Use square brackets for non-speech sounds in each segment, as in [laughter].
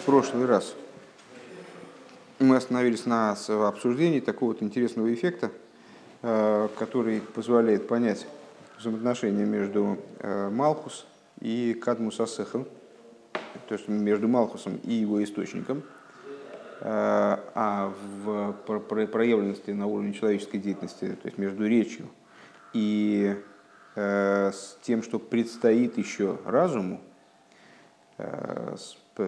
В прошлый раз мы остановились на обсуждении такого вот интересного эффекта, э, который позволяет понять взаимоотношения между э, Малхус и Кадмус Асехом, то есть между Малхусом и его источником, э, а в проявленности на уровне человеческой деятельности, то есть между речью и с тем, что предстоит еще разуму,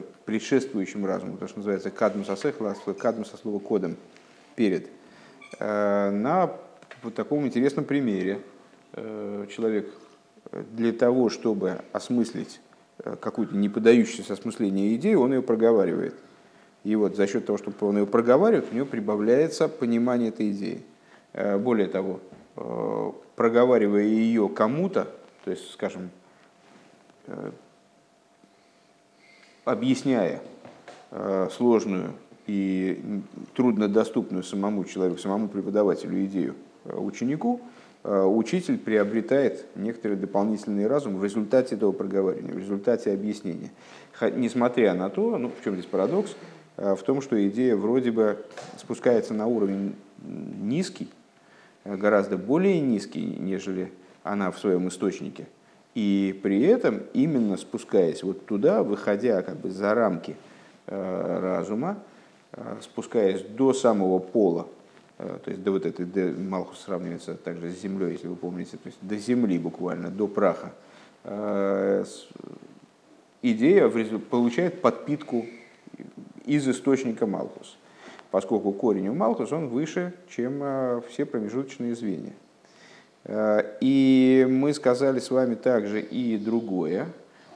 предшествующим разуму, то, что называется кадмус асехла, кадмус со слова кодом, перед, э, на вот таком интересном примере э, человек для того, чтобы осмыслить э, какую-то не поддающуюся осмыслению идею, он ее проговаривает. И вот за счет того, что он ее проговаривает, у него прибавляется понимание этой идеи. Более того, проговаривая ее кому-то, то есть, скажем, объясняя э, сложную и труднодоступную самому человеку, самому преподавателю идею э, ученику, э, учитель приобретает некоторый дополнительный разум в результате этого проговаривания, в результате объяснения. Несмотря на то, ну, в чем здесь парадокс, в том, что идея вроде бы спускается на уровень низкий, гораздо более низкий, нежели она в своем источнике – и при этом, именно спускаясь вот туда, выходя как бы за рамки э, разума, э, спускаясь до самого пола, э, то есть до вот этой, до, Малхус сравнивается также с землей, если вы помните, то есть до земли буквально, до праха, идея получает подпитку из источника Малхус, поскольку корень у Малхус он выше, чем все промежуточные звенья. Э, и мы сказали с вами также и другое,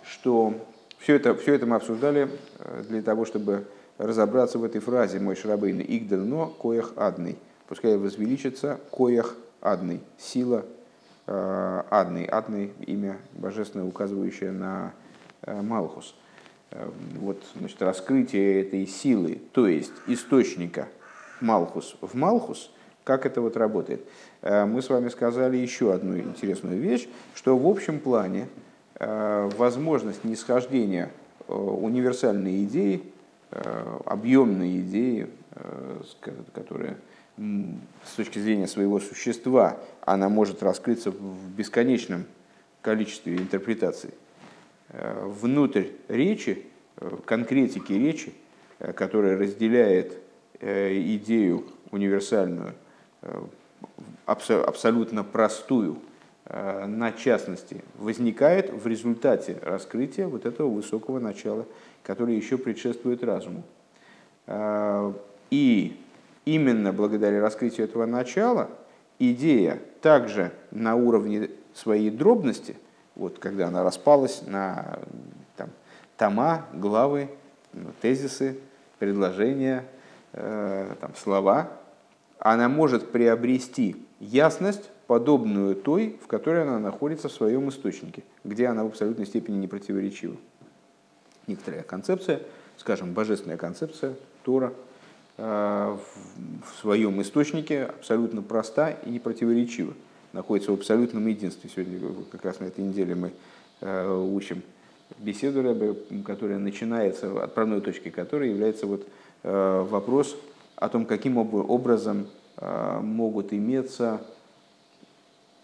что все это, все это мы обсуждали э, для того, чтобы разобраться в этой фразе «Мой шрабейн игдано коях адный». Пускай возвеличится коях адный, сила э, адный. Адный – имя божественное, указывающее на Малхус. Вот, значит, раскрытие этой силы, то есть источника Малхус в Малхус – как это вот работает? Э, мы с вами сказали еще одну интересную вещь, что в общем плане э, возможность нисхождения э, универсальной идеи, объемной идеи, которая с точки зрения своего существа, она может раскрыться в бесконечном количестве интерпретаций. Внутрь речи, конкретики речи, которая разделяет идею универсальную абсолютно простую э, на частности возникает в результате раскрытия вот этого высокого начала, которое еще предшествует разуму. Э, и именно благодаря раскрытию этого начала идея также на уровне своей дробности, вот когда она распалась на там, тома, главы, тезисы, предложения, там, слова, она может приобрести ясность, подобную той, в которой она находится в своем источнике, где она в абсолютной степени не противоречива. Некоторая концепция, скажем, божественная концепция, Тора, э, в своем источнике абсолютно проста и не противоречива, находится в абсолютном единстве. Сегодня как раз на этой неделе мы э, учим беседу которая начинается, отправной точкой которой является вот э, вопрос о том, каким образом а, могут иметься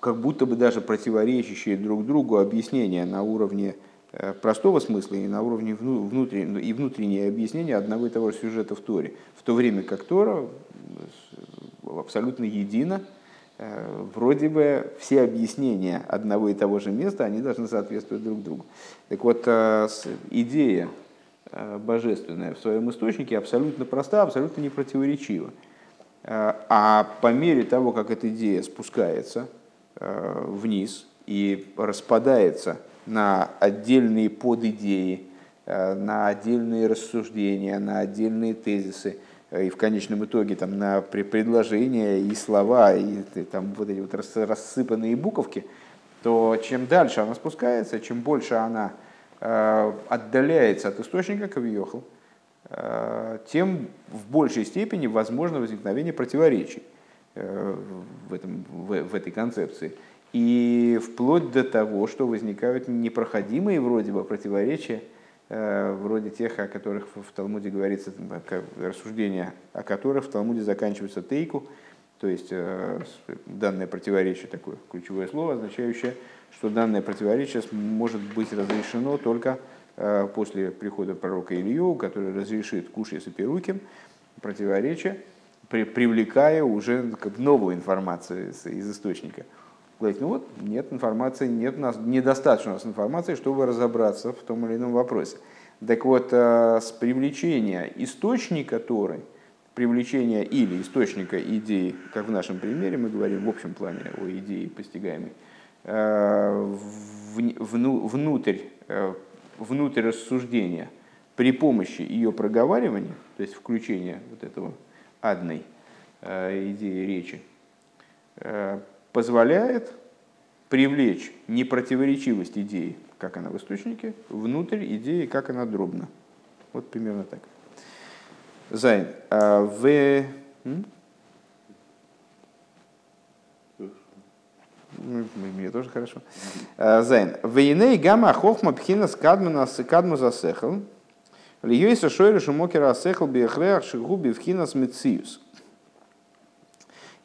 как будто бы даже противоречащие друг другу объяснения на уровне э, простого смысла и на уровне внутреннего, и внутреннее объяснение одного и того же сюжета в Торе. В то время как Тора абсолютно едина, э, вроде бы все объяснения одного и того же места, они должны соответствовать друг другу. Так вот, э, идея Э, божественное в своем источнике абсолютно проста, абсолютно непротиворечива. Э, а по мере того, как эта идея спускается э, вниз и распадается на отдельные подидеи, на отдельные рассуждения, на отдельные тезисы, и в конечном итоге там, на предложения и слова, и там, вот эти вот рассыпанные буковки, то чем дальше она спускается, чем больше она отдаляется от источника Кавиохл, э, тем в большей степени возможно возникновение противоречий э, в, этом, в, в этой концепции. И вплоть до того, что возникают непроходимые вроде бы противоречия вроде тех, о которых в Талмуде говорится, рассуждения о которых в Талмуде заканчиваются тейку, то есть данное противоречие, такое ключевое слово, означающее, что данное противоречие может быть разрешено только после прихода пророка Илью, который разрешит кушай с перуким, противоречие, при, привлекая уже новую информацию из, источника. Говорить, ну вот, нет информации, нет у нас, недостаточно у нас информации, чтобы разобраться в том или ином вопросе. Так вот, э, с привлечения источника Торы, привлечения или источника идеи, как в нашем примере, мы говорим в общем плане о идее постигаемой, э, внутрь, э, внутрь рассуждения при помощи ее проговаривания, то есть включения вот этого адной э, идеи речи, э, позволяет привлечь непротиворечивость идеи, как она в источнике, внутрь идеи, как она дробна. Вот примерно так. Зайн. А в... Мне тоже хорошо. А, Зайн. Вейней гамма хохма пхина скадмана кадму засехал. Льюиса Шойра Шумокера Асехал Биехреах Шигуби Вхинас Мециус.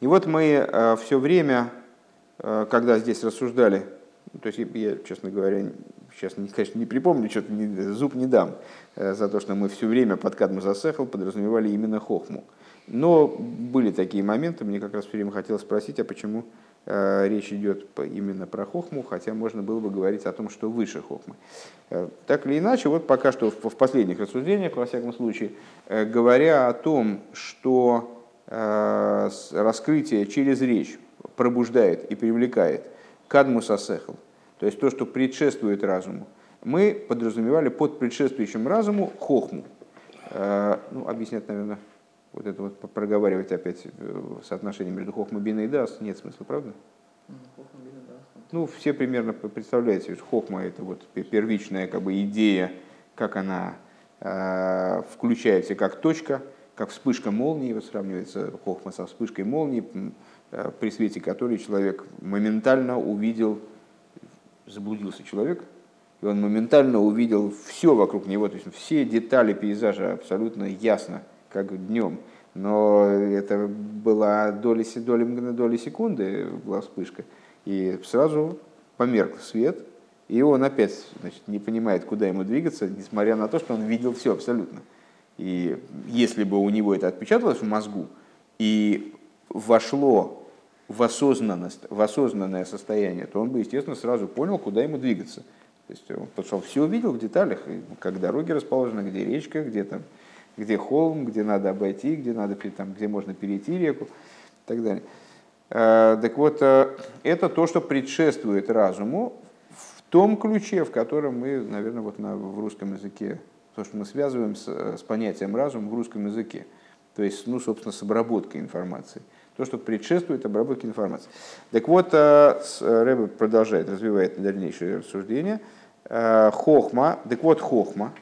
И вот мы э, все время, э, когда здесь рассуждали, то есть я, честно говоря, сейчас, конечно, не припомню, что-то зуб не дам э, за то, что мы все время под Кадму Засехал подразумевали именно Хохму. Но были такие моменты, мне как раз все время хотелось спросить, а почему Э, речь идет именно про хохму, хотя можно было бы говорить о том, что выше хохмы. Э, так или иначе, вот пока что в последних рассуждениях, во всяком случае, э, говоря о том, что раскрытие через речь пробуждает и привлекает кадмус асехл, то есть то, что предшествует разуму, мы подразумевали под предшествующим разуму хохму. Ну, объяснять, наверное, вот это вот проговаривать опять э, соотношение между Хохма Бина и Дас нет смысла, правда? Ну, все примерно представляете, что Хохма это вот первичная как бы идея, как она э, включается как точка, как вспышка молнии, вот сравнивается Хохма со вспышкой молнии, э, при свете которой человек моментально увидел, заблудился человек, и он моментально увидел все вокруг него, то есть все детали пейзажа абсолютно ясно как днем. Но это была доля, доля, доля секунды, была вспышка. И сразу померк свет, и он опять значит, не понимает, куда ему двигаться, несмотря на то, что он видел все абсолютно. И если бы у него это отпечаталось в мозгу и вошло в осознанность, в осознанное состояние, то он бы, естественно, сразу понял, куда ему двигаться. То есть он, он все увидел в деталях, как дороги расположены, где речка, где там где холм, где надо обойти, где, надо, там, где можно перейти реку и так далее. Э, так вот, э, это то, что предшествует разуму в том ключе, в котором мы, наверное, вот на, в русском языке, то, что мы связываем с, с понятием разум в русском языке, то есть, ну, собственно, с обработкой информации. То, что предшествует обработке информации. Так вот, э, Рэбе продолжает, развивает дальнейшее рассуждение. Хохма, так вот, хохма,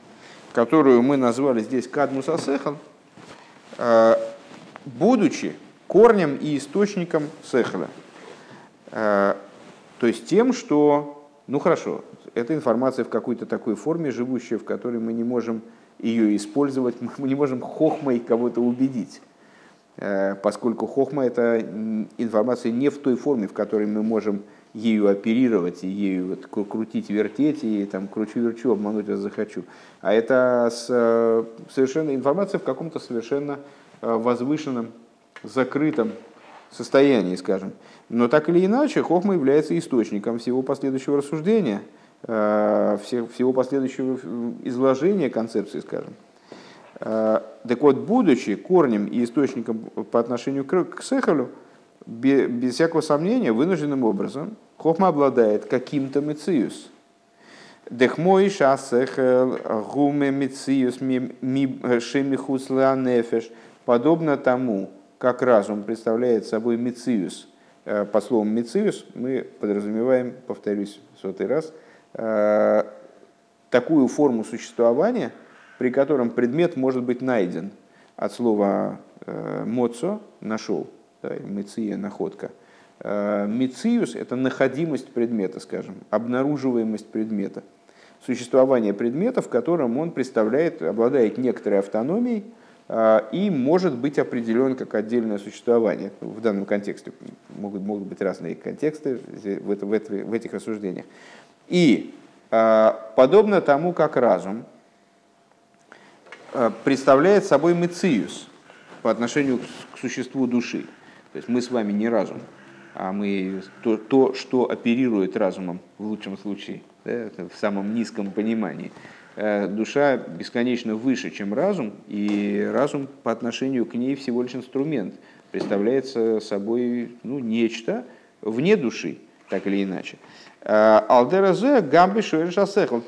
которую мы назвали здесь кадмус асехал, э, будучи корнем и источником сехаля. Э, то есть тем, что, ну хорошо, эта информация в какой-то такой форме, живущая, в которой мы не можем ее использовать, [laughs] мы не можем хохмой кого-то убедить э, поскольку хохма – это информация не в той форме, в которой мы можем ею оперировать, и ею вот крутить, вертеть, и там кручу-верчу, обмануть вас захочу. А это с, э, совершенно информация в каком-то совершенно э, возвышенном, закрытом состоянии, скажем. Но так или иначе, Хохма является источником всего последующего рассуждения, э, всего последующего изложения концепции, скажем. Так вот, будучи корнем и источником по отношению к Сехалю, без всякого сомнения, вынужденным образом, Хохма обладает каким-то мециус. Дехмой шасехел гуме мециус шемихус нефеш. Подобно тому, как разум представляет собой мециус. Э, по слову мециус мы подразумеваем, повторюсь в сотый раз, э, такую форму существования, при котором предмет может быть найден. От слова э, моцо – нашел, да, меция – находка – Э, Мициус – это находимость предмета, скажем, обнаруживаемость предмета. существование предметов, которым он представляет, обладает некоторой автономией и может быть определен как отдельное существование. В данном контексте могут, могут быть разные контексты в, это, в, это, в этих рассуждениях. И подобно тому, как разум представляет собой мециус по отношению к существу души. То есть мы с вами не разум, а мы то, то что оперирует разумом в лучшем случае, да, в самом низком понимании. Э, душа бесконечно выше, чем разум, и разум по отношению к ней всего лишь инструмент, представляется собой ну, нечто вне души, так или иначе. Э, Алдеразе гамби шойрешасехл,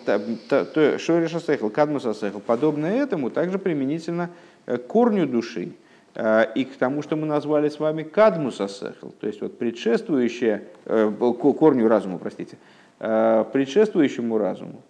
шойрешасехл, кадмусасехл, подобное этому также применительно к корню души, Э, и к тому, что мы назвали с вами кадмус асехл, то есть вот предшествующее, э, корню разума, простите, э, предшествующему разуму.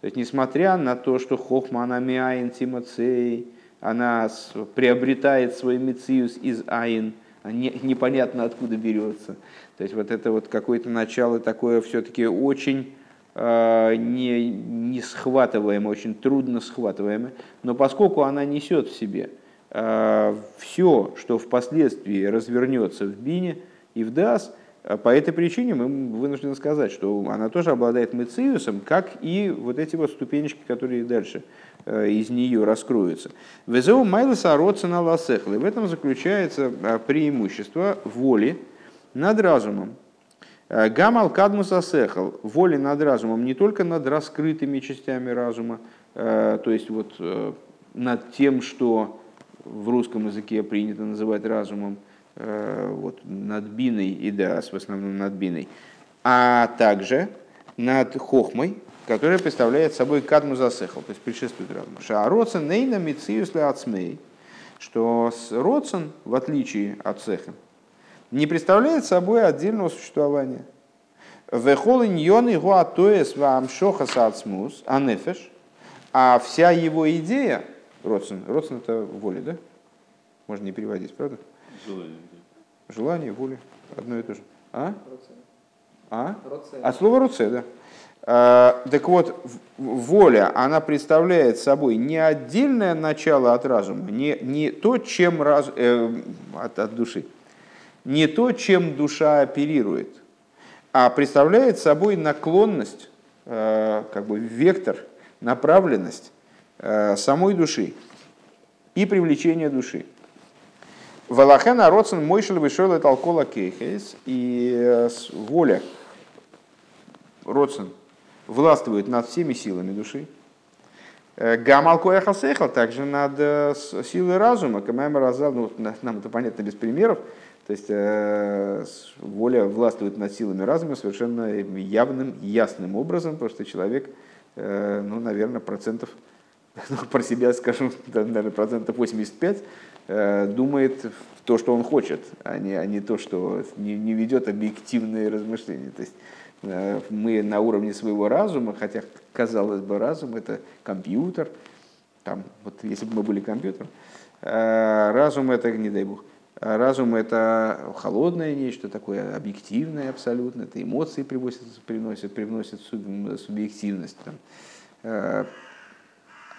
То есть несмотря на то, что хохма она миаин тимацей, она приобретает свой мициус из айн, а непонятно откуда берется. То есть вот это вот какое-то начало такое все-таки очень не, не схватываемое, очень трудно схватываемое, но поскольку она несет в себе – Э, все, что впоследствии развернется в Бине и в Дас, э, по этой причине мы вынуждены сказать, что она тоже обладает мециусом, как и вот эти вот ступенечки, которые дальше э, из нее раскроются. Везеу майлеса на ласехлы. В этом заключается преимущество воли над разумом. Гамал кадмус асехал. Воли над разумом не только над раскрытыми частями разума, то есть вот над тем, что в русском языке принято называть разумом, э, вот, над биной и дас, в основном над биной, а также над хохмой, которая представляет собой кадму засехал, то есть предшествует разуму. Шаароцен нейна мициус ацмей, что родсен, в отличие от сеха, не представляет собой отдельного существования. Вехол иньон его атоес вам шохас ацмус, анефеш, а вся его идея – Родствен. Родствен это воля, да? Можно не переводить, правда? Желание. Желание, воля. Одно и то же. А? А? От слова руце, да. А, так вот, воля, она представляет собой не отдельное начало от разума, не, не то, чем раз, э, от, от души, не то, чем душа оперирует, а представляет собой наклонность, э, как бы вектор, направленность самой души и привлечение души. Валахена родсен мойшел вышел это алкола кейхес, и э, воля родсен властвует над всеми силами души. Э, Гамал кояхасехал также над силой разума. Камаем разал, ну, нам это понятно без примеров. То есть воля властвует над силами разума совершенно явным, ясным образом, потому что человек, ну, наверное, процентов про себя скажу, [laughs] наверное, процентов 85, э, думает то, что он хочет, а не, а не то, что не, не ведет объективные размышления. То есть э, мы на уровне своего разума, хотя, казалось бы, разум это компьютер, там, вот если бы мы были компьютером, э, разум это, не дай бог, разум это холодное нечто такое, объективное абсолютно, это эмоции приводят, приносят, привносят субъективность. Там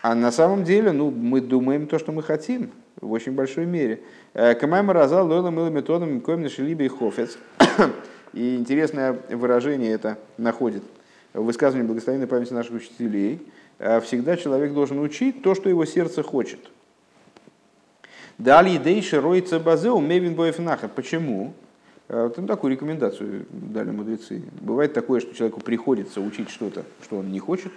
а на самом деле, ну, мы думаем то, что мы хотим, в очень большой мере. Э, Камайма разал лойла мыло методом коим нашелибе и хофец. [coughs] И интересное выражение это находит в высказывании благословенной памяти наших учителей. Э, всегда человек должен учить то, что его сердце хочет. Дали дейши ройца базе умевин боефнаха. Почему? Э, вот такую рекомендацию дали мудрецы. Бывает такое, что человеку приходится учить что-то, что он не хочет,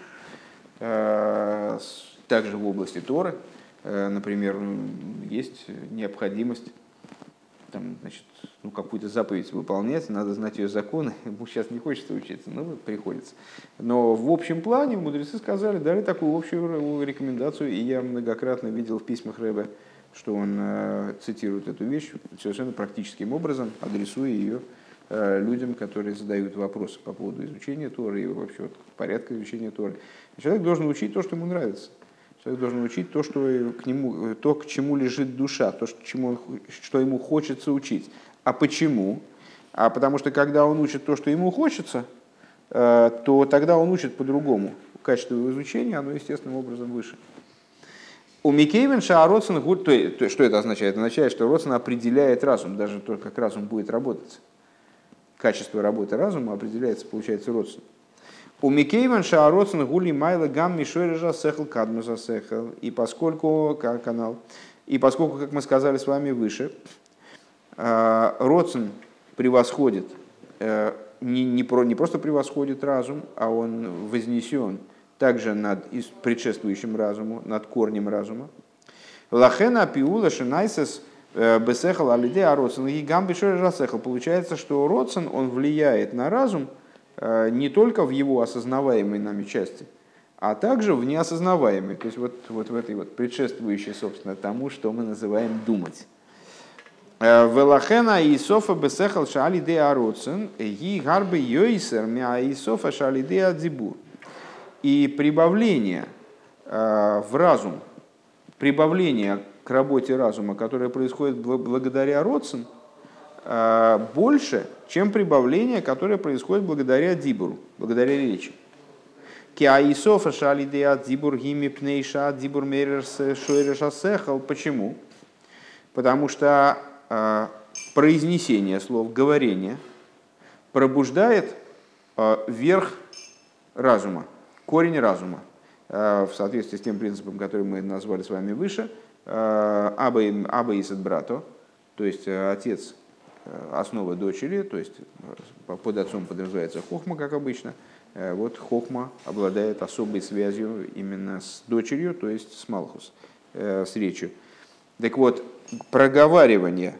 также в области Торы, э, например, есть необходимость там, значит, ну, какую-то заповедь выполнять, надо знать ее законы. [laughs] Сейчас не хочется учиться, но приходится. Но в общем плане мудрецы сказали, дали такую общую рекомендацию, и я многократно видел в письмах Рэбе, что он э, цитирует эту вещь совершенно практическим образом, адресуя ее э, людям, которые задают вопросы по поводу изучения Торы и вообще порядка изучения Торы. Человек должен учить то, что ему нравится. Человек должен учить то, что к нему, то, к чему лежит душа, то, что, чему он, что ему хочется учить. А почему? А потому что когда он учит то, что ему хочется, то тогда он учит по-другому. Качество его изучения, оно естественным образом выше. У Микейвен Шаароцен то, то, что это означает? Это означает, что Роцен определяет разум, даже то, как разум будет работать. Качество работы разума определяется, получается, Роцен. У Микейвен Шаароцен гули майла гам мишойрежа сехл кадмуса сехл. И поскольку, как канал, и поскольку, как мы сказали с вами выше, э, Роцен превосходит, э, не, не, про, не просто превосходит разум, а он вознесен – также над предшествующим разуму, над корнем разума. Лахена пиула шинайсес э, бесехал алиде ароцен и гамбишер расехал. Получается, что роцен, он влияет на разум не только в его осознаваемой нами части, а также в неосознаваемой, то есть вот, вот в этой вот предшествующей, собственно, тому, что мы называем думать. Э, Велахена и Софа бесехал шали де ароцен, и гарбы йойсер мя и Софа шали де адзибур и прибавление э, в разум, прибавление к работе разума, которое происходит благодаря родцам, э, больше, чем прибавление, которое происходит благодаря дибуру, благодаря речи. Киаисофа шалидеа дибур гими пнейша дибур мерерс шойрешасехал. Почему? Потому что э, произнесение слов, говорение пробуждает верх разума корень разума, э, в соответствии с тем принципом, который мы назвали с вами выше, э, Аба, Исад Брато, то есть э, отец основа дочери, то есть под отцом подразумевается хохма, как обычно. Вот хохма обладает особой связью именно с дочерью, то есть с Малхус, с речью. Так вот, проговаривание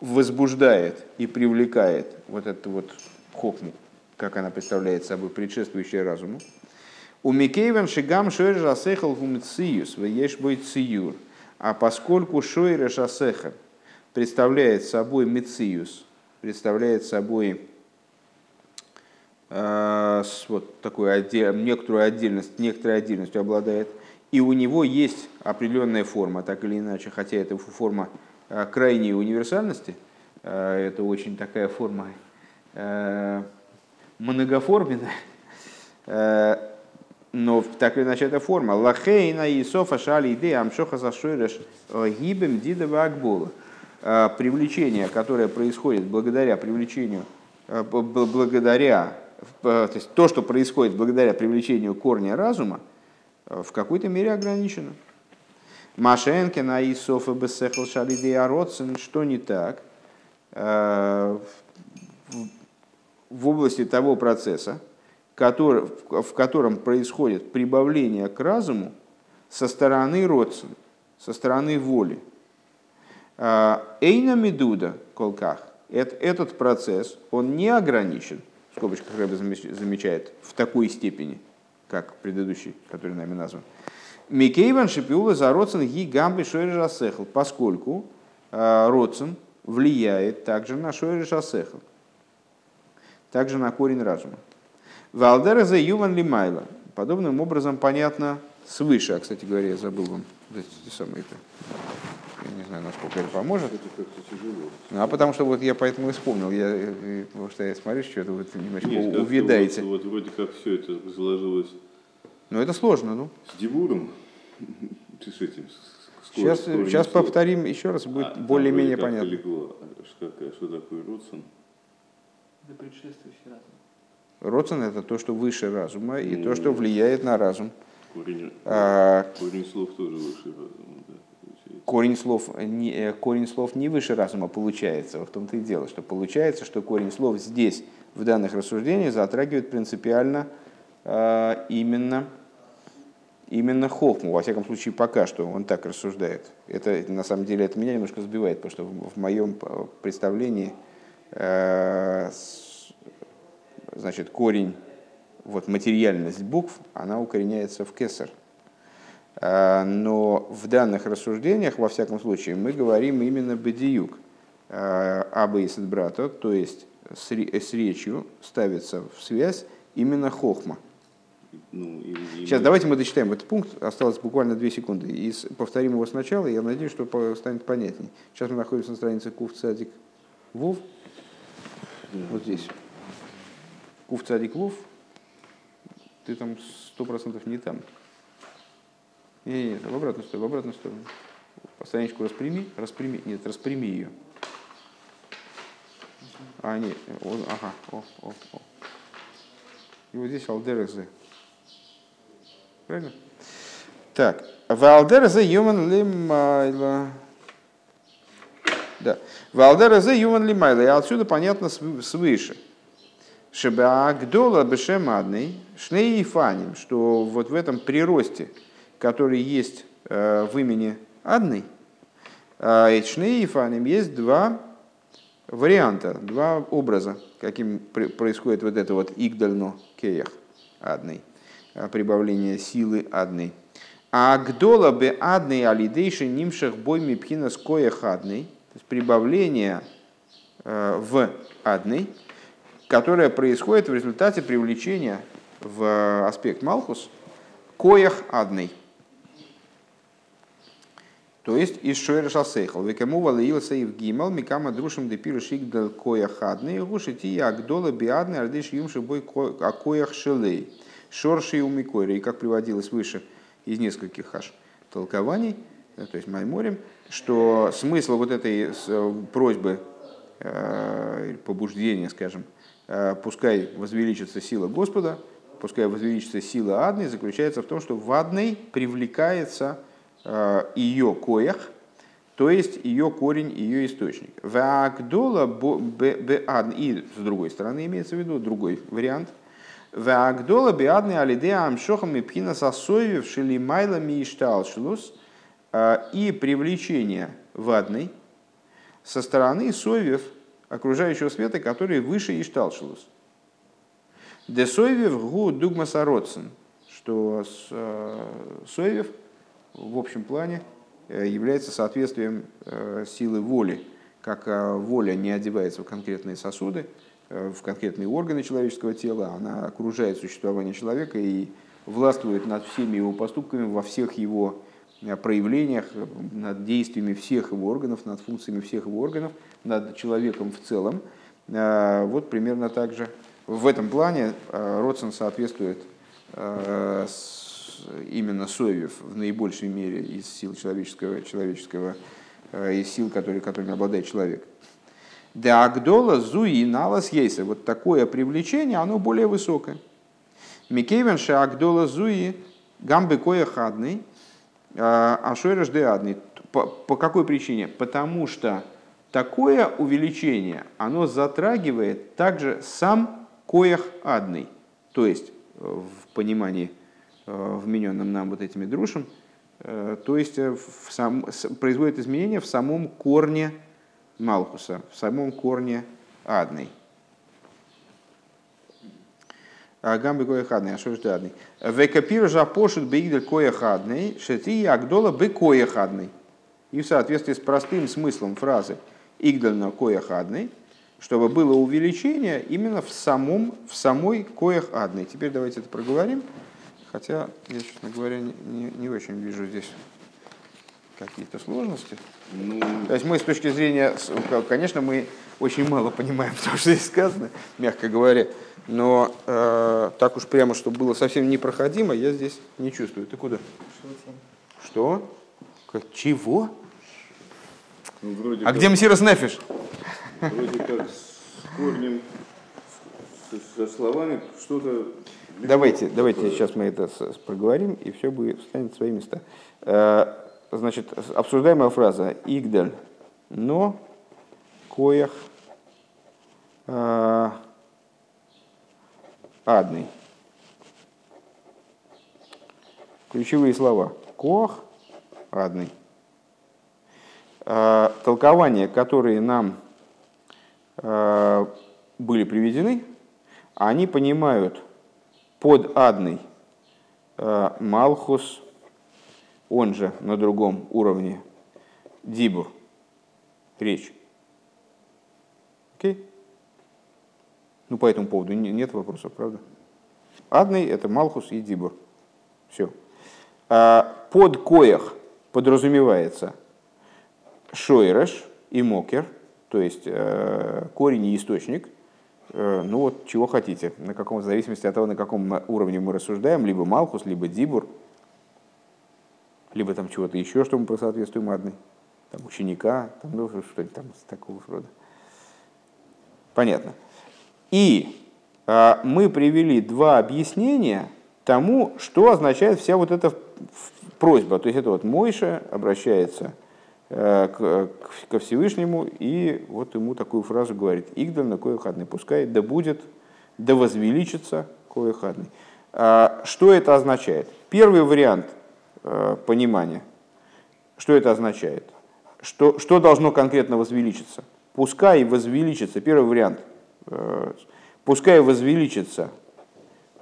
возбуждает и привлекает вот эту вот хохму, как она представляет собой, предшествующая разуму. У Микейвен Шигам Шойр Жасехал Гумциюс, Вееш Циюр. А поскольку Шойр Жасеха представляет собой Мициюс, представляет собой э, вот такую отдель, некоторую отдельность, некоторой отдельностью обладает, и у него есть определенная форма, так или иначе, хотя это форма э, крайней универсальности, э, это очень такая форма э, многоформенная, но так или иначе это форма. Лахейна и софа шали амшоха зашойреш э, гибем дидова акбола. Э, привлечение, которое происходит благодаря привлечению, э, благодаря, то есть то, что происходит благодаря привлечению корня разума, в какой-то мере ограничено. Машенкина и Софа Бесехл Шалиде Ароцин, что не так в области того процесса, который, в котором происходит прибавление к разуму со стороны родственника, со стороны воли. А, Эйна медуда колках. Этот процесс, он не ограничен, в скобочках Рэбе замечает, в такой степени, как предыдущий, который нами назван. Микейван шипиула за родсен ги гамби шойрежасехл, поскольку а, родсен влияет также на шойрежасехл, также на корень разума. Валдера за Юван Лимайла. Подобным образом понятно свыше. А, кстати говоря, я забыл вам эти самые. Я не знаю, насколько это поможет. Это Ну, а потому что вот я поэтому и вспомнил. Я, потому что я смотрю, что это вот немножко Нет, увядаете. Вот, вот вроде как все это заложилось. Ну, это сложно, ну. С Дивуром? [laughs] С этим, с сейчас, сейчас повторим еще раз, будет а, более-менее понятно. Легло. Что, что такое Родсон? Это предшествующий разум. Роцен это то, что выше разума и то, что влияет на разум. Корень, а, корень слов тоже выше разума. Корень, слов, не, э, корень слов не выше разума получается. В том-то и дело, что получается, что корень слов здесь, в данных рассуждениях, затрагивает принципиально а, именно, именно хохму. Во всяком случае, пока что он так рассуждает. Это, на самом деле, это меня немножко сбивает, потому что в, в моем э, представлении э, значит, корень, вот материальность букв, она укореняется в кесар. А, но в данных рассуждениях, во всяком случае, мы говорим именно бедиюк, аба и брата, то есть с речью ставится в связь именно хохма. Ну, и, и Сейчас давайте мы дочитаем этот пункт, осталось буквально две секунды, и повторим его сначала, я надеюсь, что станет понятней. Сейчас мы находимся на странице Кув Цадик Вов, вот здесь. Кув цадик вув, ты там сто процентов не там. Не, нет, в обратную сторону, в обратную сторону. Страничку распрями, распрями, нет, распрями ее. А, нет, о, ага, о, о, о. И вот здесь алдерезы. Правильно? Так, Валдерзе юман лимайла. Да. Валдерзе юман лимайла. И отсюда понятно свыше. Шебеагдола бешемадный, шней и фаним, что вот в этом приросте, который есть э, в имени адный, э, шней и фаним есть два варианта, два образа, каким происходит вот это вот игдально кеях адный, э, прибавление силы адной. А гдола бы адный алидейши нимших бойми пхина скоях адный, то есть прибавление в адный, которое происходит в результате привлечения в аспект Малхус коях адный. То есть из Шойра Шасейхал. Векаму валаилса и в гимал, микама друшим депиру шигдал коях адный, гушити агдола биадный, ардыш юмши бой о коях шелей. Шорши и умикойра. И как приводилось выше из нескольких хаш толкований, э, то есть Майморем, что смысл вот этой э, просьбы, э, побуждения, скажем, пускай возвеличится сила Господа, пускай возвеличится сила Адной, заключается в том, что в Адной привлекается ее коях, то есть ее корень, ее источник. Ваагдола и с другой стороны имеется в виду другой вариант. Ваагдола беадны алидеа амшохам и пхина сосоевев шелимайлами и шталшилус э, и привлечение вадной со стороны совев – окружающего света, который выше Ишталшилус. Десойвев гу дугмасароцин, что э, Сойвев в общем плане э, является соответствием э, силы воли, как воля не одевается в конкретные сосуды, в конкретные органы человеческого тела, она окружает существование человека и властвует над всеми его поступками во всех его проявлениях, над действиями всех его органов, над функциями всех его органов, над человеком в целом. Вот примерно так же. В этом плане Родсон соответствует именно Совев в наибольшей мере из сил человеческого, человеческого из сил, которые, которыми обладает человек. Да Агдола Зуи Налас Ейса. Вот такое привлечение, оно более высокое. Микейвенша Агдола Зуи Гамбы Коя Хадный – а Шойраш Деадный. По, по какой причине? Потому что такое увеличение, оно затрагивает также сам коях адный. То есть, э, в понимании, э, вмененном нам вот этими друшем, э, то есть в сам, производит изменения в самом корне Малхуса, в самом корне адный. Гамби коя хадный, а что же хадный? Векапир же пошут бейгдель коя хадный, шети агдола бы коя хадный. И в соответствии с простым смыслом фразы игдальна коя хадный, чтобы было увеличение именно в, самом, в самой коях адной. Теперь давайте это проговорим. Хотя я, честно говоря, не, не, не очень вижу здесь какие-то сложности. Ну... То есть мы с точки зрения, конечно, мы очень мало понимаем [laughs] то, что здесь сказано, мягко говоря. Но э, так уж прямо, чтобы было совсем непроходимо, я здесь не чувствую. Ты куда? Что? Чего? Ну, вроде а как, где Мсирос Нефиш? Вроде как с корнем, со словами что-то... Давайте, давайте сейчас мы это проговорим, и все будет встанет в свои места. Э, значит, обсуждаемая фраза «Игдаль, но коях э, адный». Ключевые слова «коах», «адный». Э, толкования, которые нам были приведены, они понимают под адный Малхус, он же на другом уровне дибур, речь. Окей? Ну, по этому поводу нет вопросов, правда? Адный – это Малхус и Дибур. Все. А под коях подразумевается Шойреш и Мокер, то есть э, корень и источник, э, ну вот чего хотите, на каком, в зависимости от того, на каком уровне мы рассуждаем, либо Малхус, либо Дибур, либо там чего-то еще, что мы просоответствуем адной, там ученика, там, ну, что-нибудь там такого рода. Понятно. И э, мы привели два объяснения тому, что означает вся вот эта просьба. То есть это вот Мойша обращается э, ко Всевышнему и вот ему такую фразу говорит. Игдаль на коехадный, пускай да будет, да возвеличится коехадный. А что это означает? Первый вариант э, понимания. Что это означает? Что, что должно конкретно возвеличиться? Пускай возвеличится, первый вариант, э, пускай возвеличится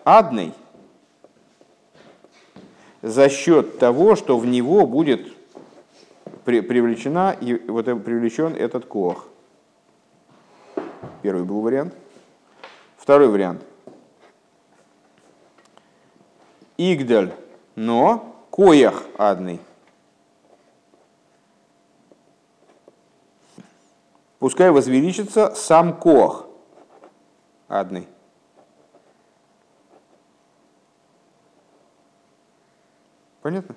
адный за счет того, что в него будет привлечена, и вот привлечен этот кох. Первый был вариант. Второй вариант. Игдаль, но коях адный. Пускай возвеличится сам кох адный. Понятно?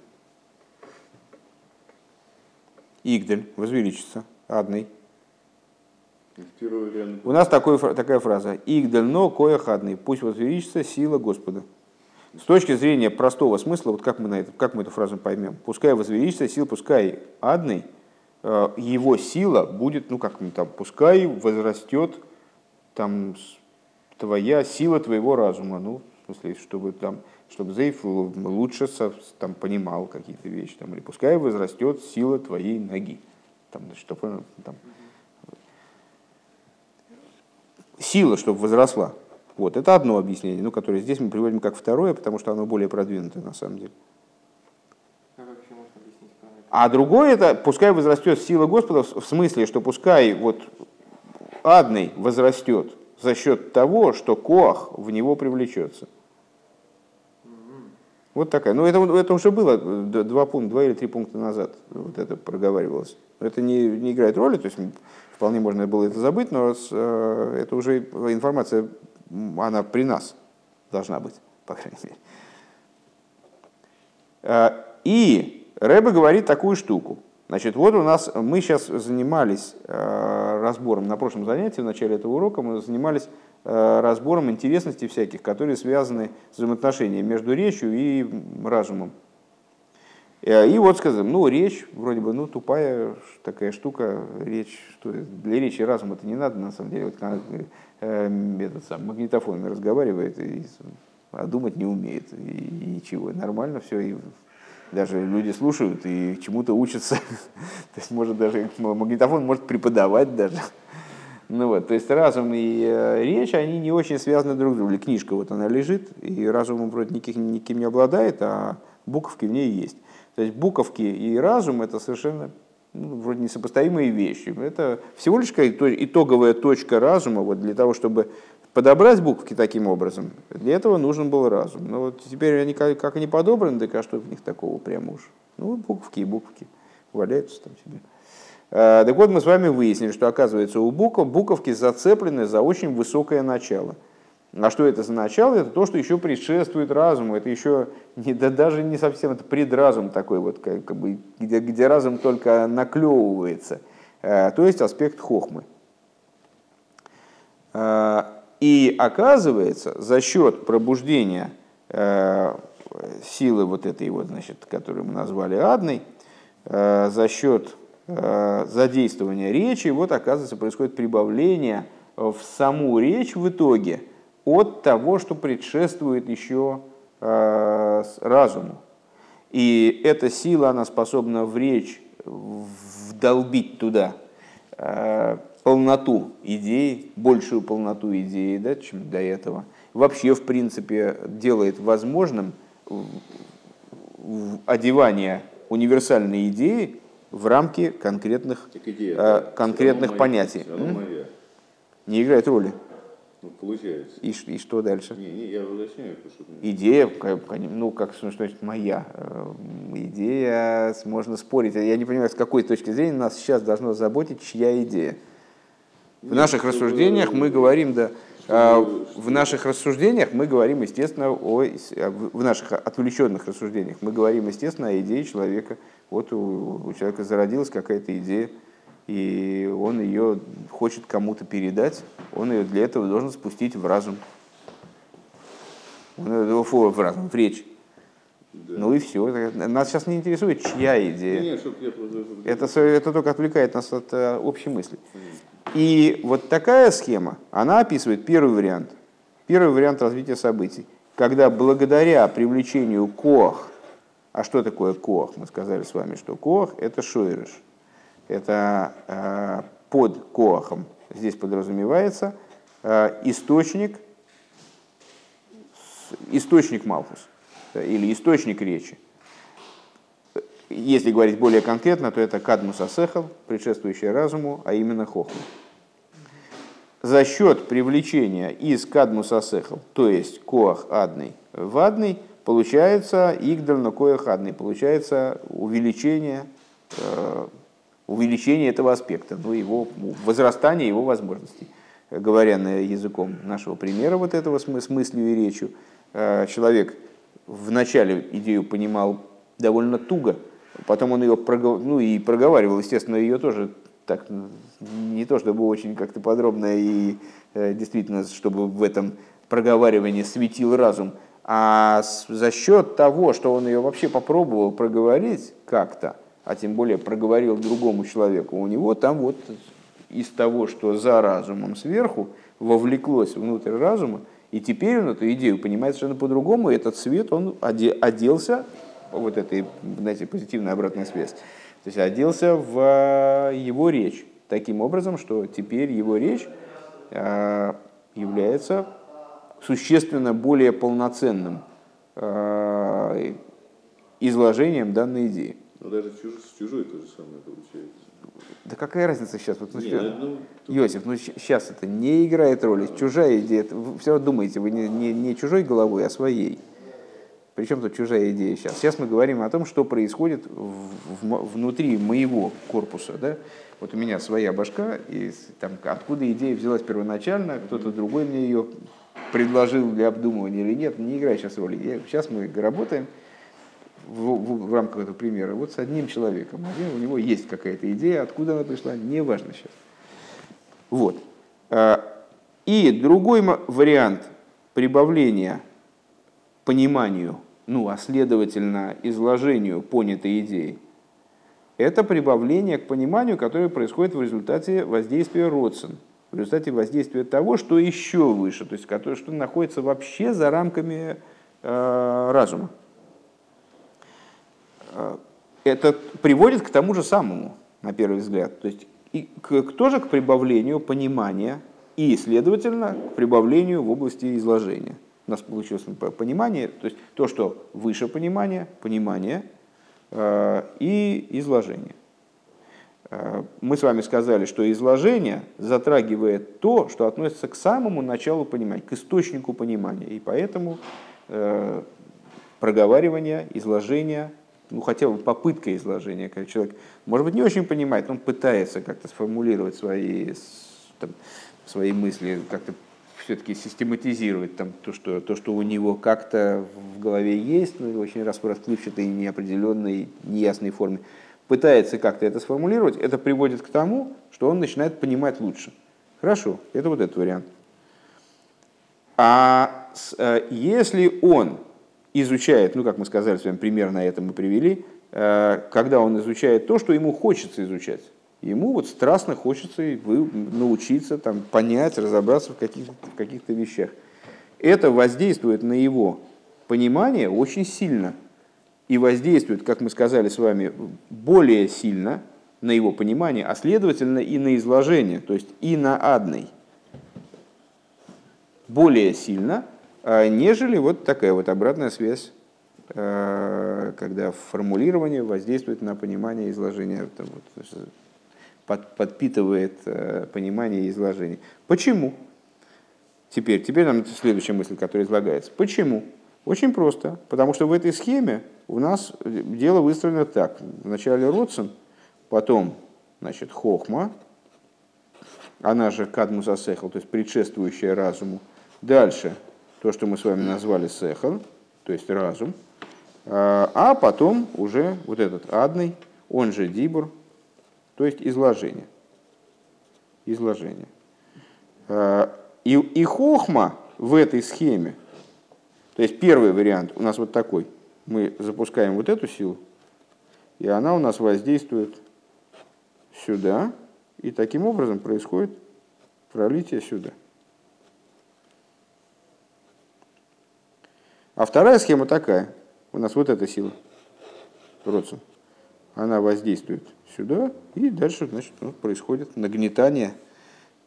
Игдель возвеличится, адный. У нас такой, такая фраза. Игдель, но коях адный. Пусть возвеличится сила Господа. С точки зрения простого смысла, вот как мы, на это, как мы эту фразу поймем? Пускай возвеличится сила, пускай адный, э, его сила будет, ну как там, пускай возрастет там твоя сила твоего разума. Ну, в смысле, чтобы там чтобы Зейф лучше там, понимал какие-то вещи, там, или пускай возрастет сила твоей ноги. Там, чтобы, там, сила, чтобы возросла. Вот, это одно объяснение, ну, которое здесь мы приводим как второе, потому что оно более продвинутое на самом деле. А другое это, пускай возрастет сила Господа, в смысле, что пускай вот адный возрастет за счет того, что Коах в него привлечется. Вот такая. Ну, это, это уже было два, пункта, два или три пункта назад. Вот это проговаривалось. Это не, не играет роли, то есть вполне можно было это забыть, но с, э, это уже информация, она при нас должна быть, по крайней мере. Э, и Рэбе говорит такую штуку. Значит, вот у нас, мы сейчас занимались э, разбором, на прошлом занятии, в начале этого урока, мы занимались Э, разбором интересностей всяких, которые связаны с взаимоотношением между речью и разумом. Э, и вот сказать, ну, речь, вроде бы, ну, тупая такая штука, речь, что для речи разум это не надо, на самом деле, вот э, этот сам магнитофон разговаривает, и, а думать не умеет, и, и чего, нормально все, и даже люди слушают и чему-то учатся, [laughs] то есть, может, даже магнитофон может преподавать даже, ну вот, то есть разум и э, речь, они не очень связаны друг с другом. Книжка вот она лежит, и разумом вроде никаким, никем не обладает, а буковки в ней есть. То есть буковки и разум это совершенно ну, вроде несопоставимые вещи. Это всего лишь итоговая точка разума вот для того, чтобы подобрать буковки таким образом. Для этого нужен был разум. Но вот теперь они как, как они подобраны, так а что в них такого прямо уж? Ну, буковки и буковки валяются там себе. Э, так вот, мы с вами выяснили, что, оказывается, у букв, буковки зацеплены за очень высокое начало. А что это за начало? Это то, что еще предшествует разуму. Это еще не, да даже не совсем, это предразум такой, вот, как, как бы, где, где разум только наклевывается. Э, то есть аспект хохмы. Э, и оказывается, за счет пробуждения силы вот этой вот, значит, которую мы назвали адной, за счет задействования речи, вот оказывается происходит прибавление в саму речь в итоге от того, что предшествует еще э, разуму. И эта сила, она способна в речь вдолбить туда э, полноту идеи, большую полноту идеи, да, чем до этого. Вообще, в принципе, делает возможным одевание универсальной идеи в рамки конкретных, идея, э, конкретных понятий. Моя. Не играет роли. Ну, получается. И, и что дальше? Не, не, я уточняю. Что... Идея, ну, как, что значит моя? Э, идея, можно спорить. Я не понимаю, с какой точки зрения нас сейчас должно заботить, чья идея. В Нет, наших рассуждениях мы говорим, да, А, в наших рассуждениях мы говорим, естественно, о, в наших отвлеченных рассуждениях мы говорим, естественно, о идее человека. Вот у, у человека зародилась какая-то идея, и он ее хочет кому-то передать, он ее для этого должен спустить в разум. Он ее в разум, в речь. Да. Ну и все. Нас сейчас не интересует, чья идея. Нет, нет, это, это только отвлекает нас от э, общей мысли. И вот такая схема, она описывает первый вариант. Первый вариант развития событий. Когда благодаря привлечению коах, а что такое коах? Мы сказали с вами, что коах это шойрыш. Это э, под коахом здесь подразумевается э, источник, источник Малхус или источник речи. Если говорить более конкретно, то это кадмус асехал, предшествующий разуму, а именно хохма. За счет привлечения из кадмус асехал, то есть коах адный в адный, получается игдаль на коах адный, получается увеличение, э, увеличение этого аспекта, ну, его возрастание его возможностей. Говоря на языком нашего примера вот этого с мыслью и речью, э, человек вначале идею понимал довольно туго, потом он ее прогов... ну, и проговаривал, естественно, ее тоже так, не то чтобы очень как-то подробно и э, действительно, чтобы в этом проговаривании светил разум, а за счет того, что он ее вообще попробовал проговорить как-то, а тем более проговорил другому человеку, у него там вот из того, что за разумом сверху, вовлеклось внутрь разума, и теперь он эту идею понимает совершенно по-другому, и этот свет, он оделся, вот этой, знаете, позитивная обратная связь, то есть оделся в его речь. Таким образом, что теперь его речь а, является существенно более полноценным а, изложением данной идеи. Но даже с чужой то же самое получается. Да какая разница сейчас? Вот, ну, не, ну, Иосиф, ну сейчас это не играет роли, чужая идея. Вы все равно думаете, вы не, не, не чужой головой, а своей. Причем тут чужая идея сейчас? Сейчас мы говорим о том, что происходит в, в, внутри моего корпуса. Да? Вот у меня своя башка, и там, откуда идея взялась первоначально, кто-то другой мне ее предложил для обдумывания или нет, не играет сейчас роли. Сейчас мы работаем, в, в, в рамках этого примера вот с одним человеком. Один, у него есть какая-то идея, откуда она пришла, не важно сейчас. Вот. А, и другой вариант прибавления пониманию, ну, а следовательно изложению понятой идеи, это прибавление к пониманию, которое происходит в результате воздействия родствен, в результате воздействия того, что еще выше, то есть которое, что находится вообще за рамками э, разума. Э, это приводит к тому же самому, на первый взгляд. То есть и к, тоже к прибавлению понимания и, следовательно, к прибавлению в области изложения. У нас получилось понимание, то есть то, что выше понимания, понимание э, и изложение. Э, мы с вами сказали, что изложение затрагивает то, что относится к самому началу понимания, к источнику понимания. И поэтому э, проговаривание, изложение ну, хотя бы попытка изложения, когда человек, может быть, не очень понимает, но он пытается как-то сформулировать свои, там, свои мысли, как-то все-таки систематизировать там, то, что, то, что у него как-то в голове есть, но очень расплывчатой, неопределенной, неясной форме, пытается как-то это сформулировать, это приводит к тому, что он начинает понимать лучше. Хорошо, это вот этот вариант. А э, если он изучает, ну, как мы сказали с вами, пример на это мы привели, э, когда он изучает то, что ему хочется изучать. Ему вот страстно хочется научиться, там, понять, разобраться в каких-то, в каких-то вещах. Это воздействует на его понимание очень сильно. И воздействует, как мы сказали с вами, более сильно на его понимание, а следовательно и на изложение, то есть и на адный. Более сильно, а, нежели вот такая вот обратная связь, а, когда формулирование воздействует на понимание изложения, вот, подпитывает а, понимание изложения. Почему? Теперь, теперь нам следующая мысль, которая излагается. Почему? Очень просто. Потому что в этой схеме у нас дело выстроено так. Вначале Родсон, потом значит, Хохма, она же кадмус асехал, то есть предшествующая разуму. Дальше то, что мы с вами назвали сехал, то есть разум. А, а потом уже вот этот адный, он же дибур, то есть изложение. Изложение. А, и, и хохма в этой схеме, то есть первый вариант у нас вот такой. Мы запускаем вот эту силу, и она у нас воздействует сюда, и таким образом происходит пролитие сюда. А вторая схема такая. У нас вот эта сила, Родсон, она воздействует сюда, и дальше значит, ну, происходит нагнетание,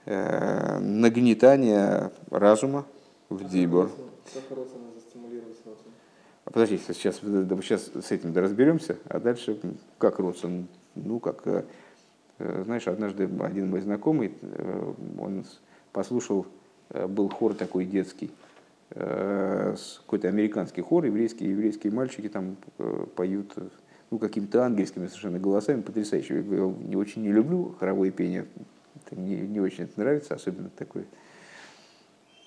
э, нагнетание разума в Дибор. А подождите, сейчас, сейчас с этим разберемся, а дальше как Родсон, ну как э, Э, знаешь, однажды один мой знакомый, э, он послушал, был хор такой детский, какой-то американский хор, еврейские, еврейские мальчики там поют ну, какими-то ангельскими совершенно голосами, потрясающе. Я не очень не люблю хоровое пение, не, не очень это нравится, особенно такое.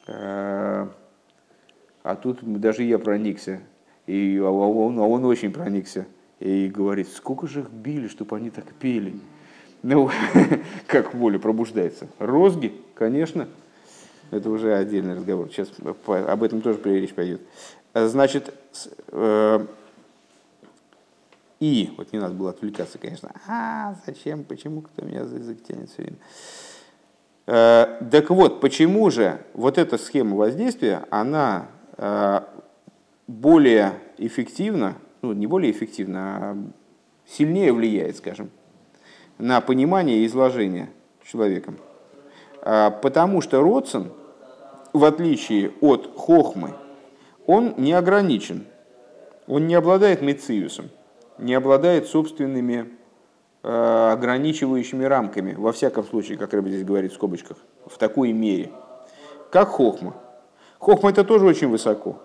А тут даже я проникся, и, а он, а он очень проникся, и говорит, сколько же их били, чтобы они так пели. Ну, [laughs] как воля пробуждается. Розги, конечно, это уже отдельный разговор. Сейчас об этом тоже речь пойдет. Значит, э, и, вот не надо было отвлекаться, конечно. А, зачем, почему, кто меня за язык тянет все время. Э, так вот, почему же вот эта схема воздействия, она э, более эффективна, ну, не более эффективна, а сильнее влияет, скажем, на понимание и изложение человеком. А, потому что Родсон, в отличие от Хохмы, он не ограничен. Он не обладает мециусом, не обладает собственными а, ограничивающими рамками, во всяком случае, как Рэбби здесь говорит в скобочках, в такой мере, как Хохма. Хохма это тоже очень высоко.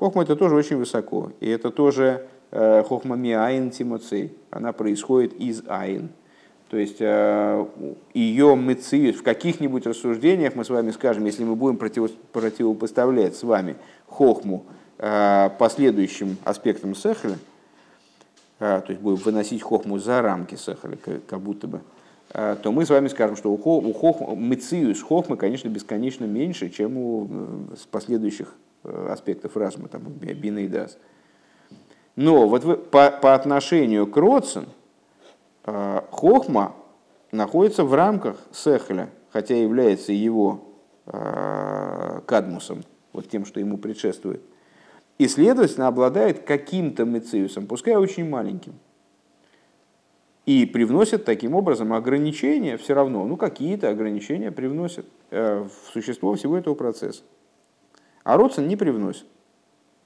Хохма это тоже очень высоко. И это тоже э, Хохма миаин тимоцей. Она происходит из айн. То есть э, ее мыциют в каких-нибудь рассуждениях мы с вами скажем, если мы будем против, противопоставлять с вами хохму э, последующим аспектам сехля, то есть будем выносить хохму за рамки сехля, как будто бы, то мы с вами скажем, что у, хохмы, мыциус хохмы, конечно, бесконечно меньше, чем у последующих аспектов разума, там, бины и дас. Но вот вы, по, по отношению к Родсен – Э, хохма находится в рамках Сехля, хотя является его э, кадмусом, вот тем, что ему предшествует. И, следовательно, обладает каким-то мециусом, пускай очень маленьким. И привносит таким образом ограничения все равно, ну какие-то ограничения привносят э, в существо всего этого процесса. А Родсон не привносит.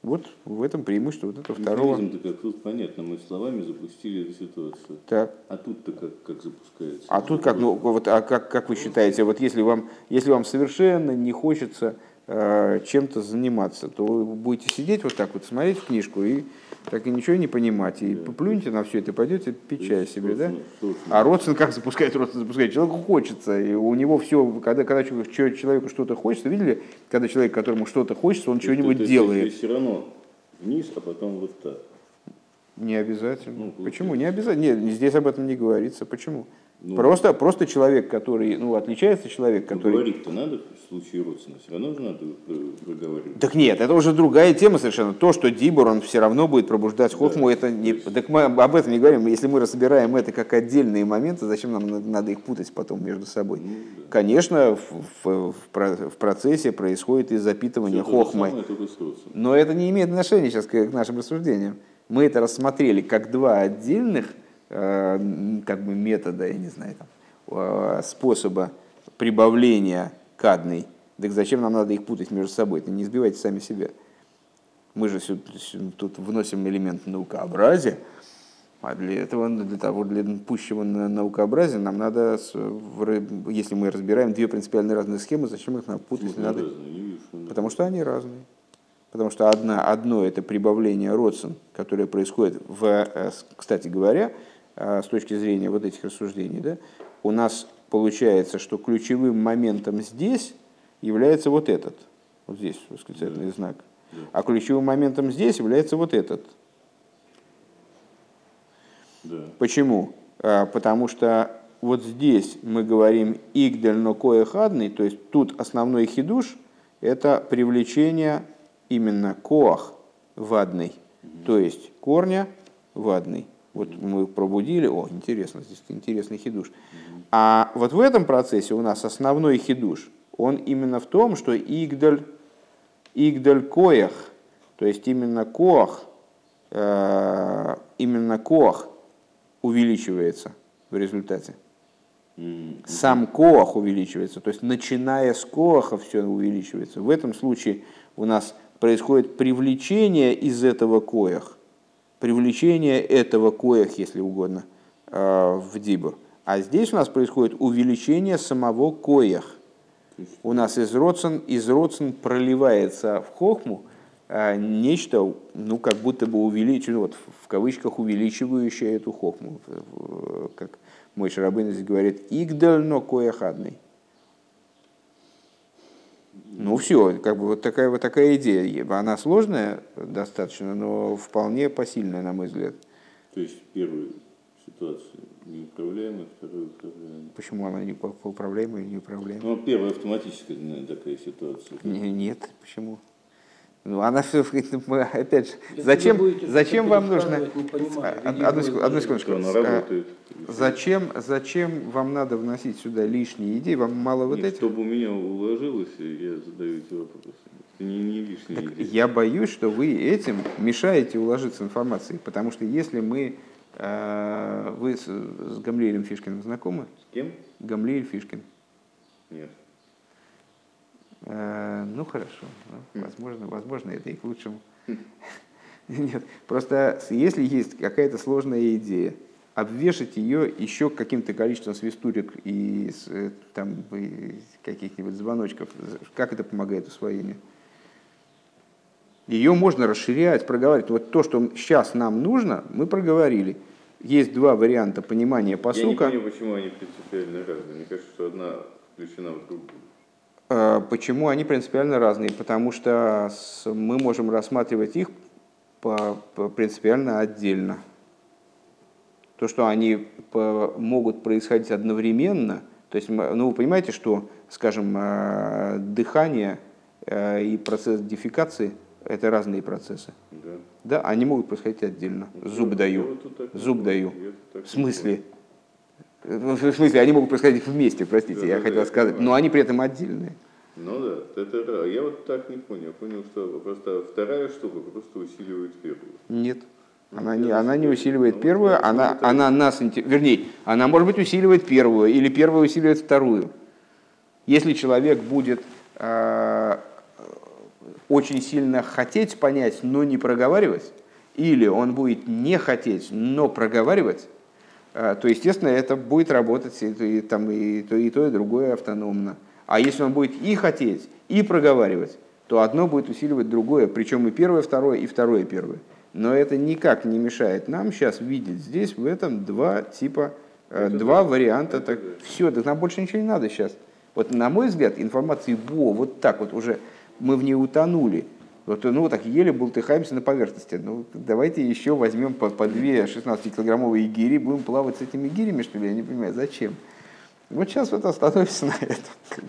Вот в этом преимущество вот этого второго. Механизм-то тут понятно, мы словами запустили эту ситуацию. Так. А тут-то как, как запускается? А тут как, ну вот, а как, как вы считаете, вот если вам, если вам совершенно не хочется э, чем-то заниматься, то вы будете сидеть вот так вот, смотреть в книжку и так и ничего не понимать. И да. поплюньте на все это, пойдете пить чай себе, да? А родствен как запускает? Родствен запускает. Человеку хочется, и у него все, когда, когда человеку что-то хочется, видели, когда человек, которому что-то хочется, он что-нибудь делает. все равно вниз, а потом вот так. Не обязательно. Ну, Почему? Не обязательно. Нет, здесь об этом не говорится. Почему? Ну, просто, просто человек, который, ну, отличается человек, ну, который... Говорить-то надо в случае родственности, все равно же надо проговаривать. Так нет, это уже другая тема совершенно. То, что Дибур, он все равно будет пробуждать хохму, да, это не... Так мы об этом не говорим. Если мы разбираем это как отдельные моменты, зачем нам надо их путать потом между собой? Ну, да. Конечно, в, в, в процессе происходит и запитывание все хохмой. Самое, но это не имеет отношения сейчас к нашим рассуждениям. Мы это рассмотрели как два отдельных Э, как бы метода, я не знаю, там, э, способа прибавления кадной, так зачем нам надо их путать между собой? Это не избивайте сами себя. Мы же тут вносим элемент наукообразия, а для этого, для того, для пущего наукообразия, нам надо, если мы разбираем две принципиально разные схемы, зачем их нам путать? Надо? Потому что они разные. Потому что одна, одно это прибавление родствен, которое происходит в, э, кстати говоря, с точки зрения вот этих рассуждений, да, у нас получается, что ключевым моментом здесь является вот этот. Вот здесь восклицательный знак. А ключевым моментом здесь является вот этот. Да. Почему? А, Потому что вот здесь мы говорим игдель но коехадный, то есть тут основной хидуш – это привлечение именно коах вадный, то есть корня вадный. Вот мы пробудили, о, интересно, здесь интересный хидуш. А вот в этом процессе у нас основной хидуш, он именно в том, что игдаль, игдаль коях, то есть именно коах, э, именно коах увеличивается в результате. Сам коах увеличивается, то есть начиная с коаха все увеличивается. В этом случае у нас происходит привлечение из этого коях, привлечение этого коях, если угодно, э, в дибур. А здесь у нас происходит увеличение самого коях. У нас из родсен, из родсен проливается в хохму э, нечто, ну, как будто бы увеличено, вот, в кавычках, увеличивающее эту хохму. Как мой Шарабын здесь говорит, игдально кояхадный. Ну все, как бы вот такая вот такая идея. Она сложная достаточно, но вполне посильная, на мой взгляд. То есть первую ситуацию неуправляемая, вторую управляемая. Почему она не управляемая и неуправляемая? Ну, первая автоматическая наверное, такая ситуация. Не- Нет, почему? Ну, она все, опять же, Если зачем, будете зачем вам нужно... А, Одну, секунду, одну секундочку. Она А, работает. Зачем, зачем вам надо вносить сюда лишние идеи? Вам мало вот Нет, этих? Чтобы у меня уложилось, я задаю эти вопросы. Это не, не лишние Так идеи. я боюсь, что вы этим мешаете уложиться информацией, потому что если мы... э, Вы с, с Фишкиным знакомы? С кем? Гамлеель Фишкин. Нет. Э, Ну хорошо, Ну, возможно, возможно, это и к лучшему. [laughs] Нет, просто если есть какая-то сложная идея, обвешать ее еще каким-то количеством свистулек и э, там, и каких-нибудь звоночков, как это помогает усвоению? Ее можно расширять, проговаривать. Вот то, что сейчас нам нужно, мы проговорили. Есть два варианта понимания Я не посука. понимаю, почему они принципиально разные. Мне кажется, что одна включена в другую. Э, Почему они принципиально разные? Потому что мы можем рассматривать их по- по- принципиально отдельно. То, что они по- могут происходить одновременно, то есть, ну, вы понимаете, что, скажем, э, дыхание э, и процесс дефекации – это разные процессы. Да. Да, они могут происходить отдельно. Зуб Я даю. Зуб даю. В смысле? Ну, В смысле, они могут происходить вместе, простите, Да, я да, хотел да, сказать, но они при этом отдельные. Ну да, это да. Я вот так не понял. Я понял, что просто вторая штука просто усиливает первую. Нет. Ну, Она не, она не усиливает Ну, первую, она, она нас, вернее, она может быть усиливает первую, или первая усиливает вторую. Если человек будет э, очень сильно хотеть понять, но не проговаривать, или он будет не хотеть, но проговаривать, то, естественно, это будет работать и, и там, и, то, и то, и другое автономно. А если он будет и хотеть, и проговаривать, то одно будет усиливать другое, причем и первое, второе, и второе, первое. Но это никак не мешает нам сейчас видеть здесь, в этом, два типа, э, Это два да. варианта. Это Так, да. все, так нам больше ничего не надо сейчас. Вот на мой взгляд, информации во, вот так вот уже мы в ней утонули. Вот, ну, так еле бултыхаемся на поверхности. Ну, давайте еще возьмем по, по две 16-килограммовые гири, будем плавать с этими гирями, что ли, я не понимаю, зачем. Вот сейчас вот остановимся [laughs] на этом.